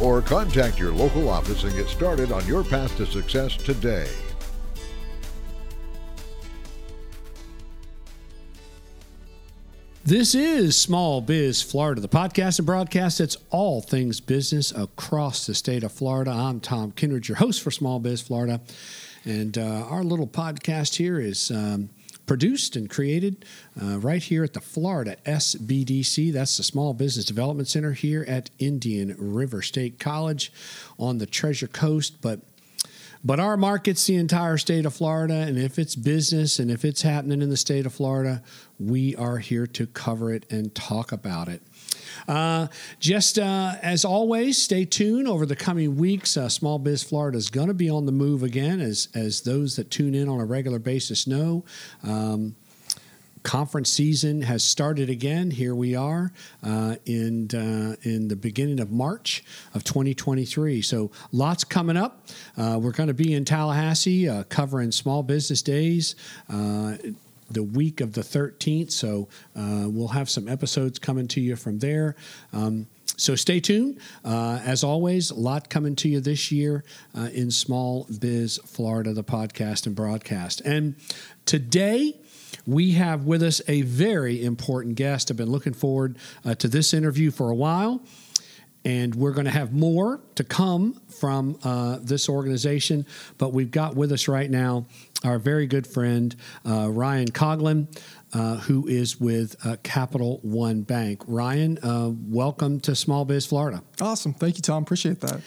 or contact your local office and get started on your path to success today. This is Small Biz Florida, the podcast and broadcast that's all things business across the state of Florida. I'm Tom Kindred, your host for Small Biz Florida. And uh, our little podcast here is um, produced and created uh, right here at the Florida SBDC. That's the Small Business Development Center here at Indian River State College on the Treasure Coast. But but our market's the entire state of Florida, and if it's business and if it's happening in the state of Florida, we are here to cover it and talk about it. Uh, just uh, as always, stay tuned over the coming weeks. Uh, Small Biz Florida is going to be on the move again, as as those that tune in on a regular basis know. Um, conference season has started again. Here we are uh, in uh, in the beginning of March of 2023. So lots coming up. Uh, we're going to be in Tallahassee uh, covering Small Business Days. The week of the 13th. So uh, we'll have some episodes coming to you from there. Um, so stay tuned. Uh, as always, a lot coming to you this year uh, in Small Biz Florida, the podcast and broadcast. And today, we have with us a very important guest. I've been looking forward uh, to this interview for a while. And we're going to have more to come from uh, this organization. But we've got with us right now our very good friend, uh, Ryan Coglin, uh, who is with uh, Capital One Bank. Ryan, uh, welcome to Small Biz Florida. Awesome. Thank you, Tom. Appreciate that.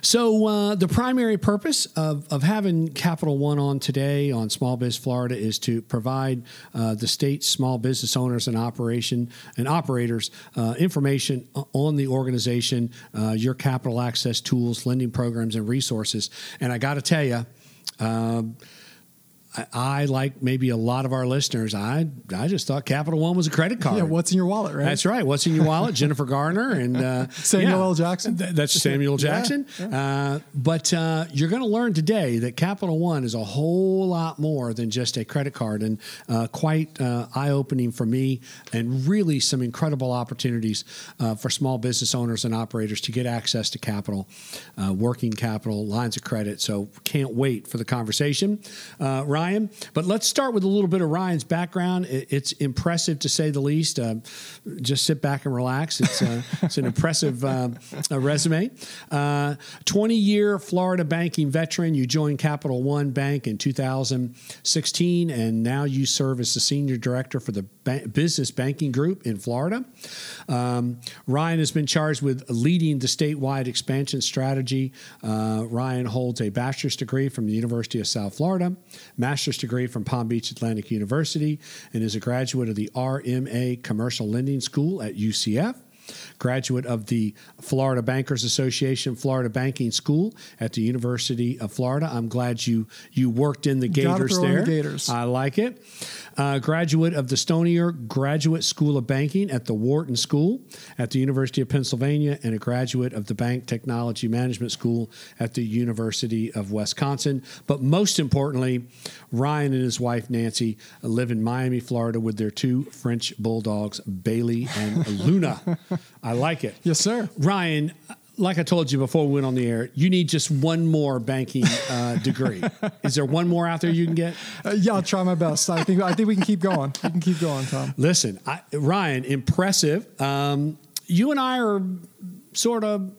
So, uh, the primary purpose of, of having Capital One on today on Small Biz Florida is to provide uh, the state's small business owners and operation and operators uh, information on the organization, your capital access tools, lending programs, and resources. And I got to tell you, I, I, like maybe a lot of our listeners. I I just thought Capital One was a credit card. Yeah, what's in your wallet, right? That's right. What's in your wallet? Jennifer Garner and uh, Samuel yeah, L. Jackson. Th- that's Samuel Jackson. yeah, yeah. Uh, but uh, you're going to learn today that Capital One is a whole lot more than just a credit card, and uh, quite uh, eye opening for me, and really some incredible opportunities uh, for small business owners and operators to get access to capital, working capital, lines of credit. So can't wait for the conversation. Ryan Ryan. But let's start with a little bit of Ryan's background. It's impressive to say the least. Uh, just sit back and relax. It's, uh, it's an impressive uh, resume. Uh, 20 year Florida banking veteran. You joined Capital One Bank in 2016, and now you serve as the senior director for the ba- business banking group in Florida. Um, Ryan has been charged with leading the statewide expansion strategy. Uh, Ryan holds a bachelor's degree from the University of South Florida, degree from Palm Beach Atlantic University, and is a graduate of the RMA Commercial Lending School at UCF graduate of the Florida Bankers Association Florida Banking School at the University of Florida. I'm glad you you worked in the Gators there. The Gators. I like it. Uh, graduate of the Stonier Graduate School of Banking at the Wharton School at the University of Pennsylvania, and a graduate of the Bank Technology Management School at the University of Wisconsin. But most importantly, Ryan and his wife Nancy live in Miami, Florida, with their two French bulldogs, Bailey and Luna. I like it. Yes, sir. Ryan, like I told you before we went on the air, you need just one more banking uh, degree. Is there one more out there you can get? Uh, yeah, I'll try my best. I think I think we can keep going. We can keep going, Tom. Listen, I, Ryan, impressive. Um, you and I are sort of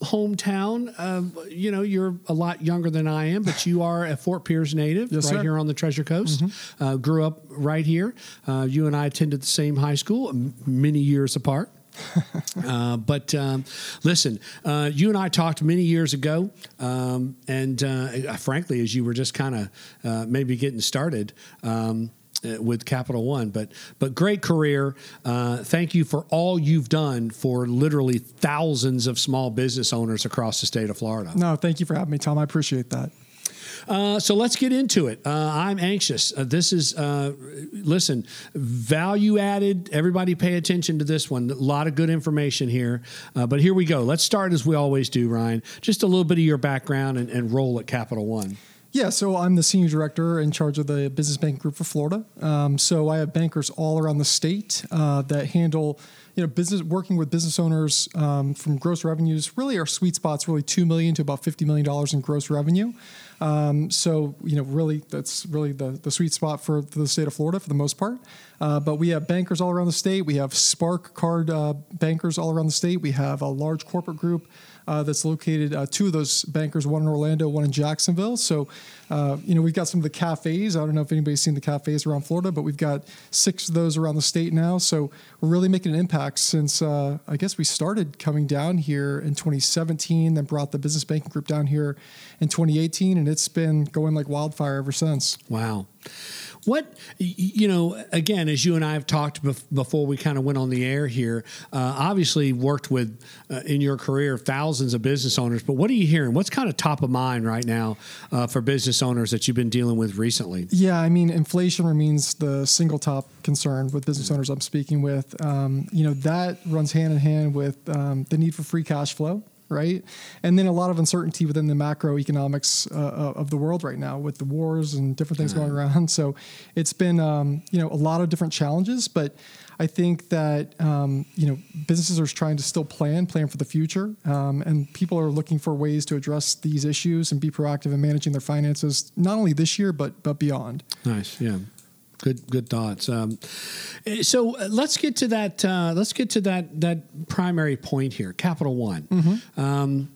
hometown. Uh, you know, you're a lot younger than I am, but you are a Fort Pierce native, yes, right sir. here on the Treasure Coast. Mm-hmm. Uh, grew up right here. Uh, you and I attended the same high school, many years apart. uh, but um, listen, uh, you and I talked many years ago, um, and uh, frankly, as you were just kind of uh, maybe getting started, um, uh, with Capital One. But but great career. Uh, thank you for all you've done for literally thousands of small business owners across the state of Florida. No, thank you for having me, Tom. I appreciate that. Uh, so let's get into it. Uh, I'm anxious. Uh, this is, uh, listen, value added. Everybody pay attention to this one. A lot of good information here. Uh, but here we go. Let's start as we always do, Ryan. Just a little bit of your background and, and role at Capital One. Yeah, so I'm the senior director in charge of the business bank group for Florida. Um, so I have bankers all around the state uh, that handle, you know, business working with business owners um, from gross revenues. Really, our sweet spot's really two million to about fifty million dollars in gross revenue. Um, so you know, really, that's really the the sweet spot for, the state of Florida for the most part. Uh, but we have bankers all around the state. We have Spark Card uh, bankers all around the state. We have a large corporate group uh, that's located. Uh, two of those bankers, one in Orlando, one in Jacksonville. So, uh, you know, we've got some of the cafes. I don't know if anybody's seen the cafes around Florida, but we've got six of those around the state now. So we're really making an impact since uh, I guess we started coming down here in 2017, then brought the business banking group down here in 2018, and it's been going like wildfire ever since. Wow. What you know, again, as you and I have talked before we kind of went on the air here, uh, obviously worked with uh, in your career thousands of business owners. But what are you hearing? What's kind of top of mind right now uh, for business owners that you've been dealing with recently? Yeah, I mean, inflation remains the single top concern with business owners I'm speaking with. Um, you know, that runs hand in hand with um, the need for free cash flow right? And then a lot of uncertainty within the macroeconomics uh, uh, of the world right now with the wars and different things going around. So it's been um, you know a lot of different challenges, but I think that um, you know businesses are trying to still plan, plan for the future, um, and people are looking for ways to address these issues and be proactive in managing their finances, not only this year but but beyond. Nice, yeah. Good, good thoughts. Um, so uh, let's get to that. Uh, let's get to that that primary point here. Capital One. Mm-hmm. Um,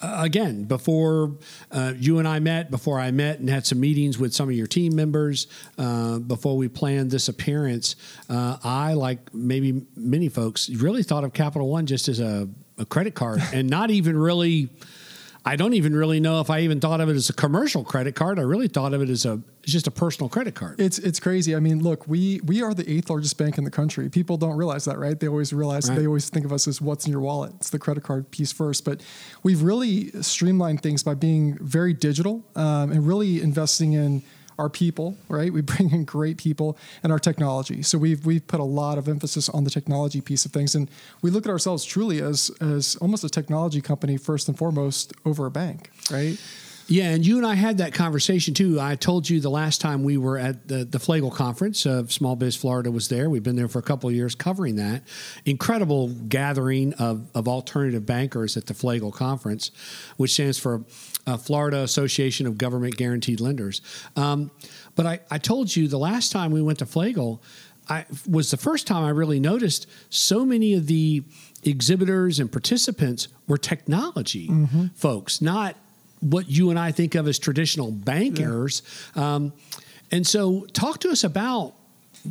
again, before uh, you and I met, before I met and had some meetings with some of your team members, uh, before we planned this appearance, uh, I, like maybe many folks, really thought of Capital One just as a, a credit card and not even really I don't even really know if I even thought of it as a commercial credit card. I really thought of it as a it's just a personal credit card. It's it's crazy. I mean, look, we we are the eighth largest bank in the country. People don't realize that, right? They always realize right. they always think of us as what's in your wallet. It's the credit card piece first, but we've really streamlined things by being very digital um, and really investing in our people, right? We bring in great people and our technology. So we've we've put a lot of emphasis on the technology piece of things, and we look at ourselves truly as as almost a technology company first and foremost over a bank, right? Yeah, and you and I had that conversation too. I told you the last time we were at the, the Flagel conference, of Small Biz Florida was there. We've been there for a couple of years covering that. Incredible gathering of, of alternative bankers at the Flagel conference, which stands for uh, Florida Association of Government Guaranteed Lenders. Um, but I, I told you the last time we went to Flagel, I was the first time I really noticed so many of the exhibitors and participants were technology mm-hmm. folks, not what you and I think of as traditional bankers. Yeah. Um, and so, talk to us about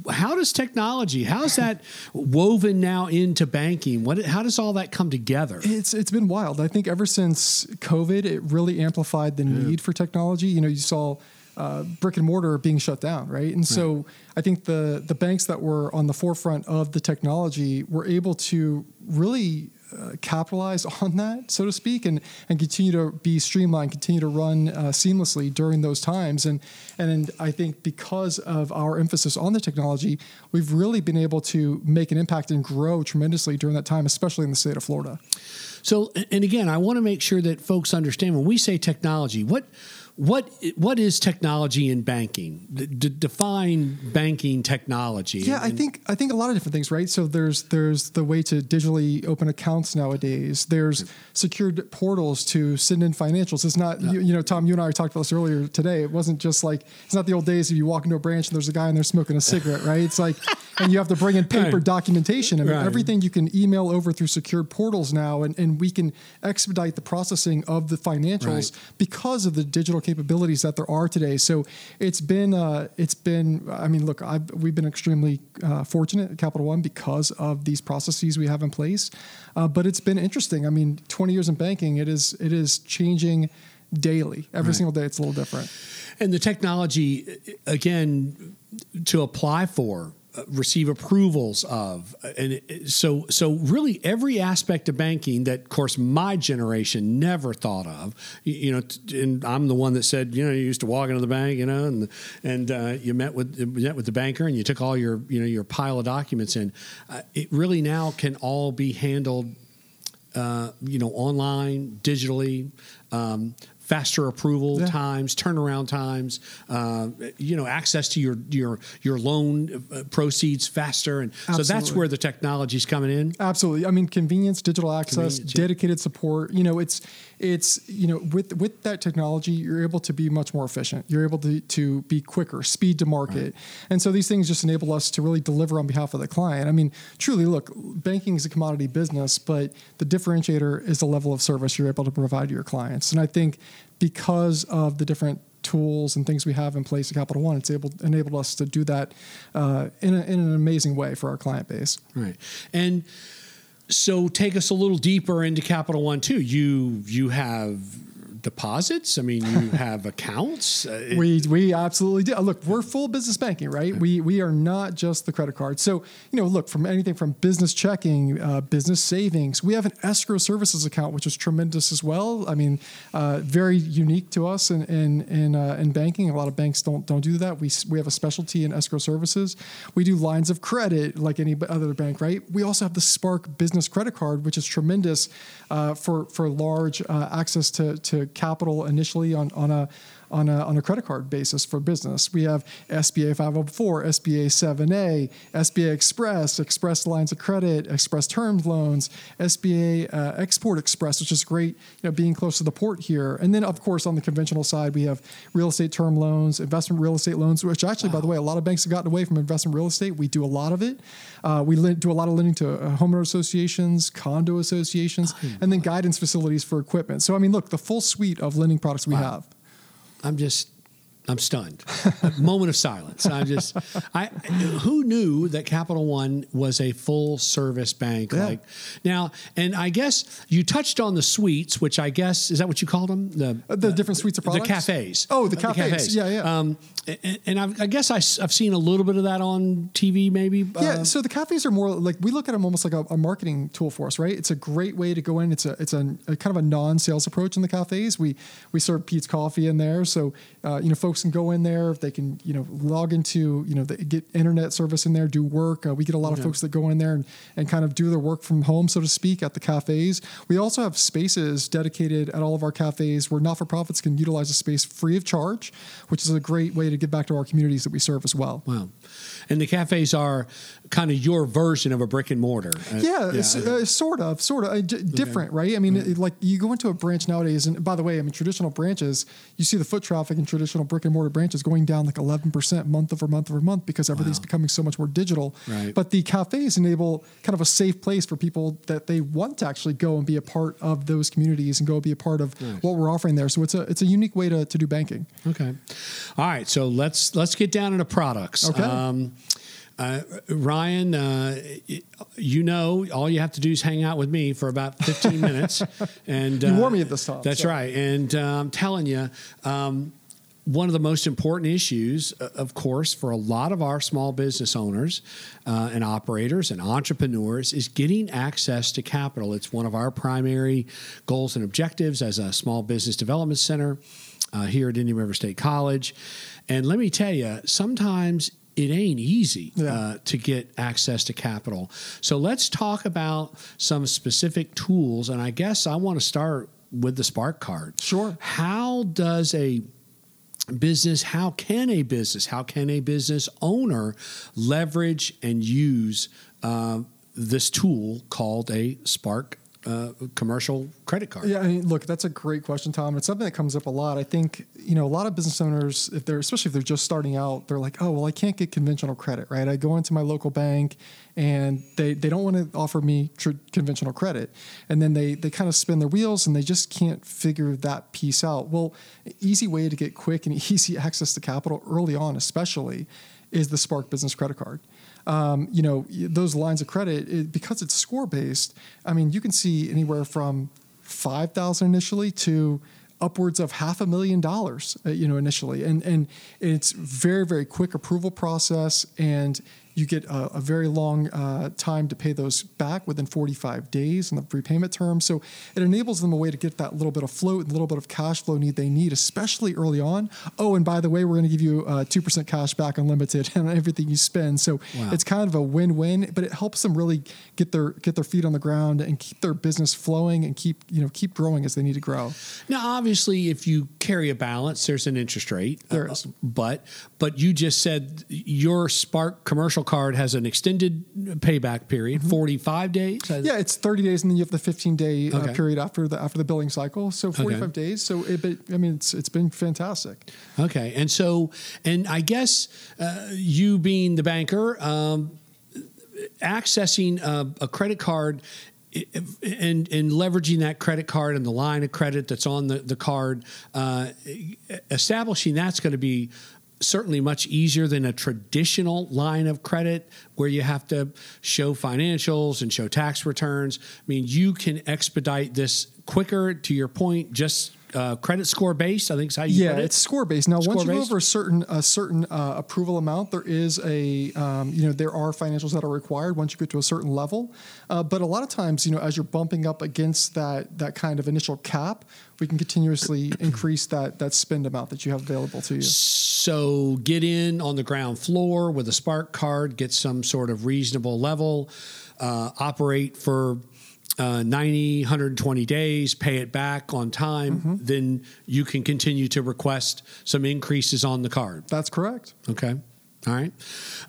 how does technology how's that woven now into banking what how does all that come together it's it's been wild i think ever since covid it really amplified the yeah. need for technology you know you saw uh, brick and mortar being shut down right and so i think the the banks that were on the forefront of the technology were able to really uh, capitalize on that, so to speak, and and continue to be streamlined, continue to run uh, seamlessly during those times. And and I think because of our emphasis on the technology, we've really been able to make an impact and grow tremendously during that time, especially in the state of Florida. So, and again, I want to make sure that folks understand when we say technology, what what what is technology in banking? D- define banking technology. Yeah, I think I think a lot of different things, right? So there's there's the way to digitally open accounts nowadays. There's secured portals to send in financials. It's not you, you, know Tom. You and I talked about this earlier today. It wasn't just like it's not the old days if you walk into a branch and there's a guy in there smoking a cigarette, right? It's like and you have to bring in paper right. documentation. I mean, right. everything you can email over through secured portals now, and, and we can expedite the processing of the financials right. because of the digital capabilities that there are today. So it's been uh, it's been I mean, look, I've, we've been extremely uh, fortunate at Capital One because of these processes we have in place. Uh, but it's been interesting. I mean, 20 years in banking, it is it is changing daily. Every right. single day, it's a little different. And the technology, again, to apply for receive approvals of. And so so really every aspect of banking that of course my generation never thought of you, know and I'm the one that said you know you used to walk into the bank you know and and uh, you met with met with the banker and you took all your you know your pile of documents in. Uh, it really now can all be handled uh, you know online digitally. Um, faster approval yeah. times, turnaround times, uh, you know, access to your your your loan uh, proceeds faster, and Absolutely. so that's where the technology is coming in. Absolutely, I mean, convenience, digital access, dedicated yeah. support. You know, it's it's you know with with that technology you're able to be much more efficient. You're able to, to be quicker speed to market. Right. and so these things just enable us to really deliver on behalf of the client. I mean truly look banking is a commodity business but the differentiator is the level of service you're able to provide to your clients. And i think because of the different tools and things we have in place at Capital One, it's able enabled us to do that uh, in, a, in an amazing way for our client base. Right, and so take us a little deeper into Capital One too. You you have deposits? I mean, you have accounts. Uh, we we absolutely do. Look, we're full business banking, right? We we are not just the credit card. So you know, look from anything from business checking, uh, business savings. We have an escrow services account, which is tremendous as well. I mean, uh, very unique to us in in in, uh, in banking. A lot of banks don't don't do that. We we have a specialty in escrow services. We do lines of credit like any other bank, right? We also have the Spark Business Credit Card, which is tremendous uh, for for large uh, access to to capital initially on on a on a, on a credit card basis for business. We have SBA 504, SBA 7A, SBA Express, Express lines of credit, Express terms loans, SBA uh, Export Express, which is great, you know, being close to the port here. And then, of course, on the conventional side, we have real estate term loans, investment real estate loans, which actually, wow. by the way, a lot of banks have gotten away from investment real estate. We do a lot of it. Uh, we do a lot of lending to uh, homeowner associations, condo associations, oh, and then guidance facilities for equipment. So, I mean, look, the full suite of lending products we wow. have. I'm just I'm stunned. moment of silence. I just, I, who knew that Capital One was a full service bank? Yeah. Like now, and I guess you touched on the suites, which I guess is that what you called them? The uh, the uh, different suites of products. The cafes. Oh, the cafes. The cafes. Yeah, yeah. Um, and, and i guess I, have seen a little bit of that on TV, maybe. Yeah. Uh, so the cafes are more like we look at them almost like a, a, marketing tool for us, right? It's a great way to go in. It's a it's a, a kind of a non-sales approach in the cafes. We we serve Peet's coffee in there, so uh, you know folks can go in there. They can you know log into you know they get internet service in there, do work. Uh, we get a lot of folks that go in there and, and kind of do their work from home, so to speak, at the cafes. We also have spaces dedicated at all of our cafes where not-for-profits can utilize the space free of charge, which is a great way to give back to our communities that we serve as well. Wow, and the cafes are kind of your version of a brick and mortar. Uh, yeah, yeah. Uh, sort of, sort of uh, d- different, right? I mean, like you go into a branch nowadays, and by the way, I mean traditional branches, you see the foot traffic in traditional brick and mortar branches going down like 11% month over month over month because everything's wow. becoming so much more digital. Right. But the cafes enable kind of a safe place for people that they want to actually go and be a part of those communities and go be a part of nice. what we're offering there. So it's a it's a unique way to, to do banking. Okay. All right. So let's let's get down into products. Okay. Um, uh, Ryan, uh, you know, all you have to do is hang out with me for about 15 minutes. And you uh, wore me at the time. That's so. right. And uh, I'm telling you, um, one of the most important issues, uh, of course, for a lot of our small business owners uh, and operators and entrepreneurs is getting access to capital. It's one of our primary goals and objectives as a small business development center uh, here at Indian River State College. And let me tell you, sometimes it ain't easy yeah. uh, to get access to capital. So let's talk about some specific tools. And I guess I want to start with the Spark card. Sure. How does a business, how can a business, how can a business owner leverage and use uh, this tool called a Spark uh, commercial credit card? Yeah, I mean, look, that's a great question, Tom. It's something that comes up a lot. I think you know a lot of business owners, if they're especially if they're just starting out, they're like, oh well, I can't get conventional credit, right? I go into my local bank and they, they don't want to offer me tr- conventional credit, and then they they kind of spin their wheels and they just can't figure that piece out. Well, easy way to get quick and easy access to capital early on, especially, is the Spark Business Credit Card um, you know, those lines of credit, it, because it's score based, I mean, you can see anywhere from 5,000 initially to upwards of half a million dollars, uh, you know, initially, and and it's very very quick approval process, and you get a, a very long uh, time to pay those back within 45 days in the repayment term. So it enables them a way to get that little bit of float and a little bit of cash flow need they need, especially early on. Oh, and by the way, we're going to give you uh, 2% cash back unlimited on everything you spend. So Wow. it's kind of a win-win, but it helps them really get their get their feet on the ground and keep their business flowing and keep you know keep growing as they need to grow. Now, obviously, if you carry a balance, there's an interest rate. There Uh, but but you just said your Spark commercial card has an extended payback period, 45 days. Mm-hmm. Yeah, it's 30 days, and then you have the 15 day Okay. uh, period after the after the billing cycle. So 45 days. So it, I mean, it's it's been fantastic. Okay, and so, and I guess uh, you being the banker, um, accessing a, a credit card and and leveraging that credit card and the line of credit that's on the the card, uh, establishing that's going to be certainly much easier than a traditional line of credit where you have to show financials and show tax returns. I mean, you can expedite this quicker. To your point, just uh, credit score based. I think is how you Yeah, it. it's score based. Now, once you go over a certain a certain uh, approval amount, there is a um, you know there are financials that are required once you get to a certain level. Uh, but a lot of times, you know, as you're bumping up against that that kind of initial cap, we can continuously increase that that spend amount that you have available to you. So get in on the ground floor with a Spark card, get some sort of reasonable level, uh, operate for uh, 90, 120 days, pay it back on time. Mm-hmm. Then you can continue to request some increases on the card. That's correct. Okay. All right.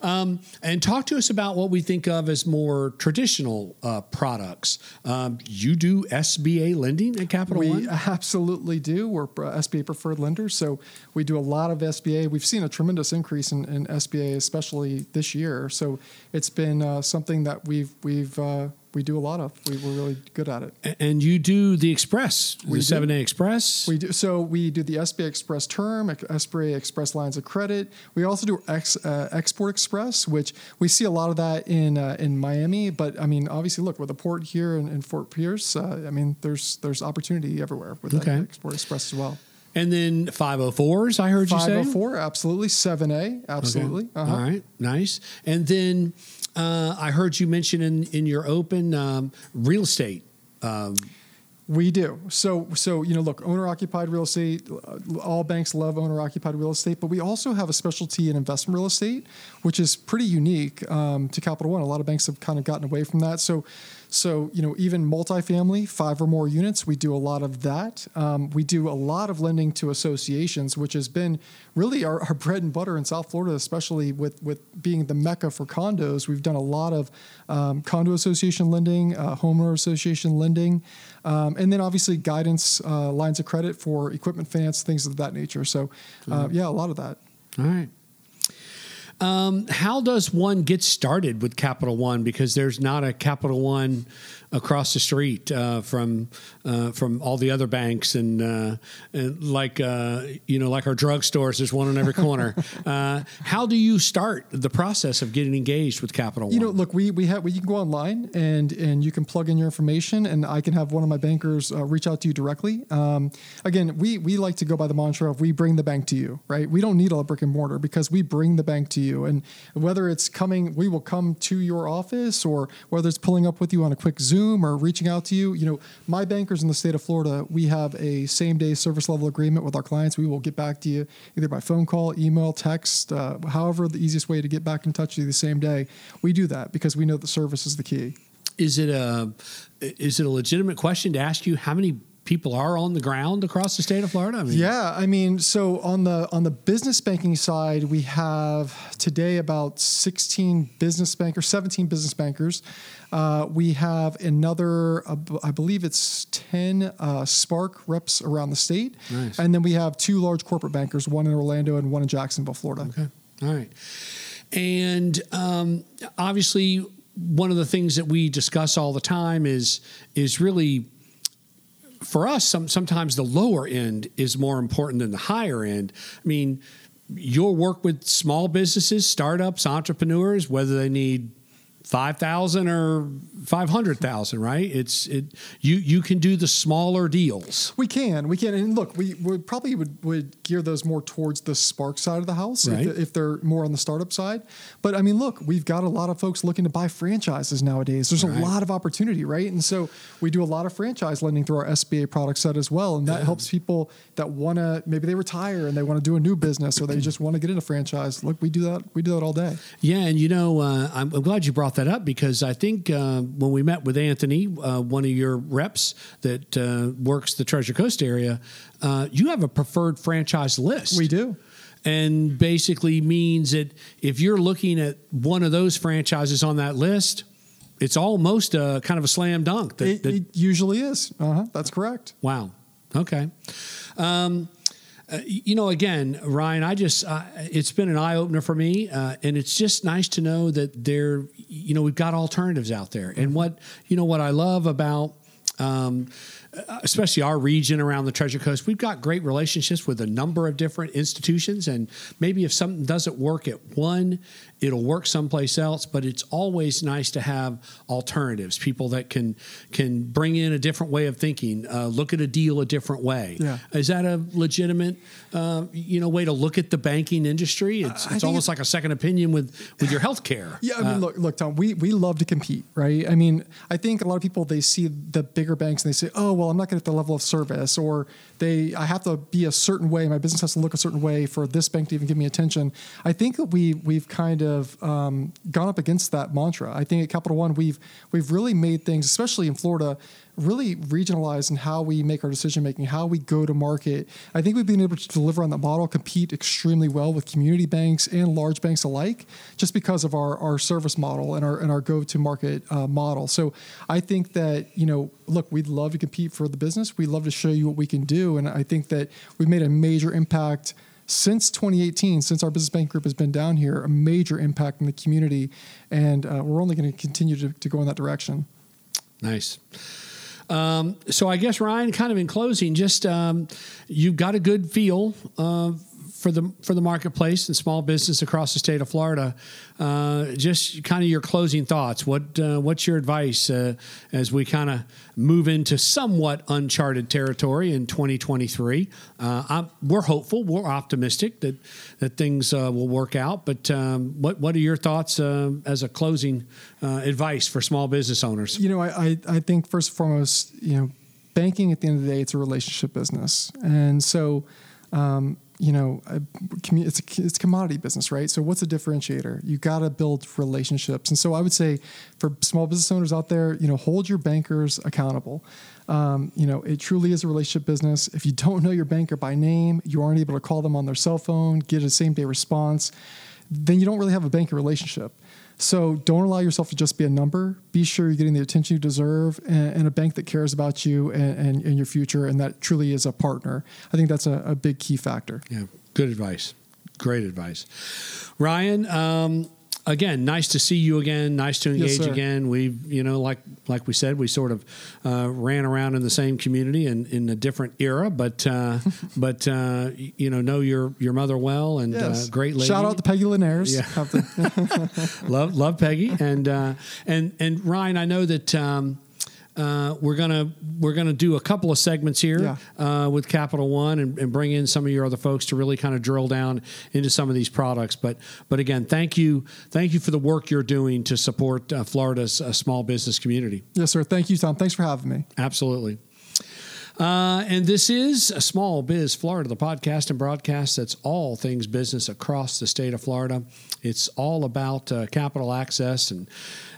Um, and talk to us about what we think of as more traditional uh, products. Um, you do SBA lending at Capital We One? absolutely do. We're SBA preferred lenders, so we do a lot of SBA. We've seen a tremendous increase in, in SBA, especially this year. So it's been uh, something that we've we've uh, we do a lot of. We, we're really good at it. And you do the Express, We the do. seven day Express. We do so. We do the SBA Express term, SBA Express lines of credit. We also do ex, uh, Export Express, which we see a lot of that in uh, in Miami. But I mean, obviously, look with a port here in, in Fort Pierce. Uh, I mean, there's there's opportunity everywhere with that Okay. Export Express as well. And then 504s, I heard you say. 504, absolutely. 7A, absolutely. Okay. Uh-huh. All right, nice. And then uh, I heard you mention in, in your open um, real estate. Um, We do. So, so you know, look, owner-occupied real estate. uh, All banks love owner-occupied real estate, but we also have a specialty in investment real estate, which is pretty unique um, to Capital One. A lot of banks have kind of gotten away from that. So, so you know, even multifamily, five or more units, we do a lot of that. Um, we do a lot of lending to associations, which has been really our, our bread and butter in South Florida, especially with with being the mecca for condos. We've done a lot of um, condo association lending, uh, homeowner association lending. Um, and then obviously guidance uh, lines of credit for equipment finance, things of that nature. So, uh, yeah, a lot of that. all right. Um, how does one get started with Capital One? Because there's not a Capital One across the street uh, from uh, from all the other banks, and, uh, and like uh, you know, like our drugstores, there's one on every corner. uh, how do you start the process of getting engaged with Capital You One? know, look, we we have we you can go online and and you can plug in your information, and I can have one of my bankers uh, reach out to you directly. Um, again, we we like to go by the mantra of we bring the bank to you, right? We don't need a brick and mortar because we bring the bank to you, and whether it's coming, we will come to your office, or whether it's pulling up with you on a quick Zoom or reaching out to you. You know, my bankers in the state of Florida, we have a same day service level agreement with our clients. We will get back to you either by phone call, email, text, uh, however the easiest way to get back in touch with you the same day. We do that because we know that service is the key. is it a is it a legitimate question to ask you how many people are on the ground across the state of Florida? I mean, Yeah, I mean, so on the on the business banking side, we have today about 16 business bankers, 17 business bankers. Uh, we have another, uh, I believe it's 10 uh, Spark reps around the state, Nice. and then we have two large corporate bankers, one in Orlando and one in Jacksonville, Florida. Okay. All right. And um, obviously, one of the things that we discuss all the time is is really for us. Some sometimes the lower end is more important than the higher end. I mean, you'll work with small businesses, startups, entrepreneurs, whether they need five thousand or five hundred thousand, right? It's it you you can do the smaller deals. We can, we can, and look, we, we probably would, would gear those more towards the Spark side of the house Right. if, if they're more on the startup side. But I mean, look, we've got a lot of folks looking to buy franchises nowadays. There's Right. a lot of opportunity, right? And so we do a lot of franchise lending through our SBA product set as well, and that helps people that want to maybe they retire and they want to do a new business or they just want to get into a franchise. Look, we do that. We do that all day. Yeah, and you know, uh, I'm, I'm glad you brought that up because I think uh, when we met with Anthony, uh, one of your reps that uh, works the Treasure Coast area, uh, you have a preferred franchise list. We do. and basically means that if you're looking at one of those franchises on that list, it's almost a kind of a slam dunk. That, It, that- it usually is. Uh-huh, that's correct. Wow. Okay. Um, uh, you know, again, Ryan, I just, uh, it's been an eye opener for me. Uh, and it's just nice to know that there, you know, we've got alternatives out there. And what, you know, what I love about, um, especially our region around the Treasure Coast, we've got great relationships with a number of different institutions. And maybe if something doesn't work at one, it'll work someplace else. But it's always nice to have alternatives, people that can can bring in a different way of thinking, uh, look at a deal a different way. Yeah. Is that a legitimate, uh, you know, way to look at the banking industry? It's, I it's almost it's- like a second opinion with with your health care. Yeah, I mean, look, look, Tom. We we love to compete, right? I mean, I think a lot of people they see the bigger banks and they say, "Oh, well, I'm not going to get the level of service," or they, I have to be a certain way. My business has to look a certain way for this bank to even give me attention. I think that we we've kind of um, gone up against that mantra. I think at Capital One we've we've really made things, especially in Florida, really regionalized in how we make our decision making, how we go to market. I think we've been able to deliver on that model, compete extremely well with community banks and large banks alike, just because of our, our service model and our and our go to market uh, model. So I think that you know, look, we'd love to compete for the business. We love to show you what we can do, and I think that we've made a major impact. Since 2018, since our business bank group has been down here, a major impact in the community, and uh, we're only going to continue to, go in that direction. Nice. Um, so I guess Ryan, kind of in closing, just um, you've got a good feel uh, for the for the marketplace and small business across the state of Florida. Uh, just kind of your closing thoughts. What uh, what's your advice uh, as we kind of move into somewhat uncharted territory in 2023? Uh, we're hopeful, we're optimistic that that things uh, will work out. But um, what what are your thoughts uh, as a closing advice for small business owners? You know, I, I, I think first and foremost, you know, banking at the end of the day, it's a relationship business. And so, um, you know, it's a, it's a commodity business, right? So what's a differentiator? You got to build relationships. And so I would say for small business owners out there, you know, hold your bankers accountable. Um, you know, it truly is a relationship business. If you don't know your banker by name, you aren't able to call them on their cell phone, get a same day response, then you don't really have a banking relationship. So don't allow yourself to just be a number. Be sure you're getting the attention you deserve and, and a bank that cares about you and, and, and your future and that truly is a partner. I think that's a, a big key factor. Yeah, good advice. Great advice. Ryan, um, again, nice to see you again. Nice to engage sir. again. We, you know, like like we said, we sort of uh, ran around in the same community and in a different era, but uh, but uh, you know, know your your mother well and uh, great lady. Shout out to Peggy Linares. Yeah. Love love Peggy and uh, and and Ryan. I know that. Um, uh, we're gonna we're gonna do a couple of segments here uh, with Capital One and, and bring in some of your other folks to really kind of drill down into some of these products. But but again, thank you thank you for the work you're doing to support uh, Florida's uh, small business community. yes, sir. Thank you, Tom. Thanks for having me. Absolutely. Uh, and this is a Small Biz Florida, the podcast and broadcast that's all things business across the state of Florida. It's all about uh, capital access and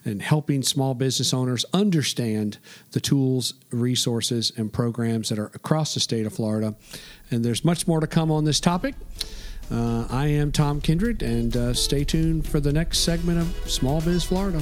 and helping small business owners understand the tools, resources, and programs that are across the state of Florida. And there's much more to come on this topic. Uh, I am Tom Kindred, and uh, stay tuned for the next segment of Small Biz Florida.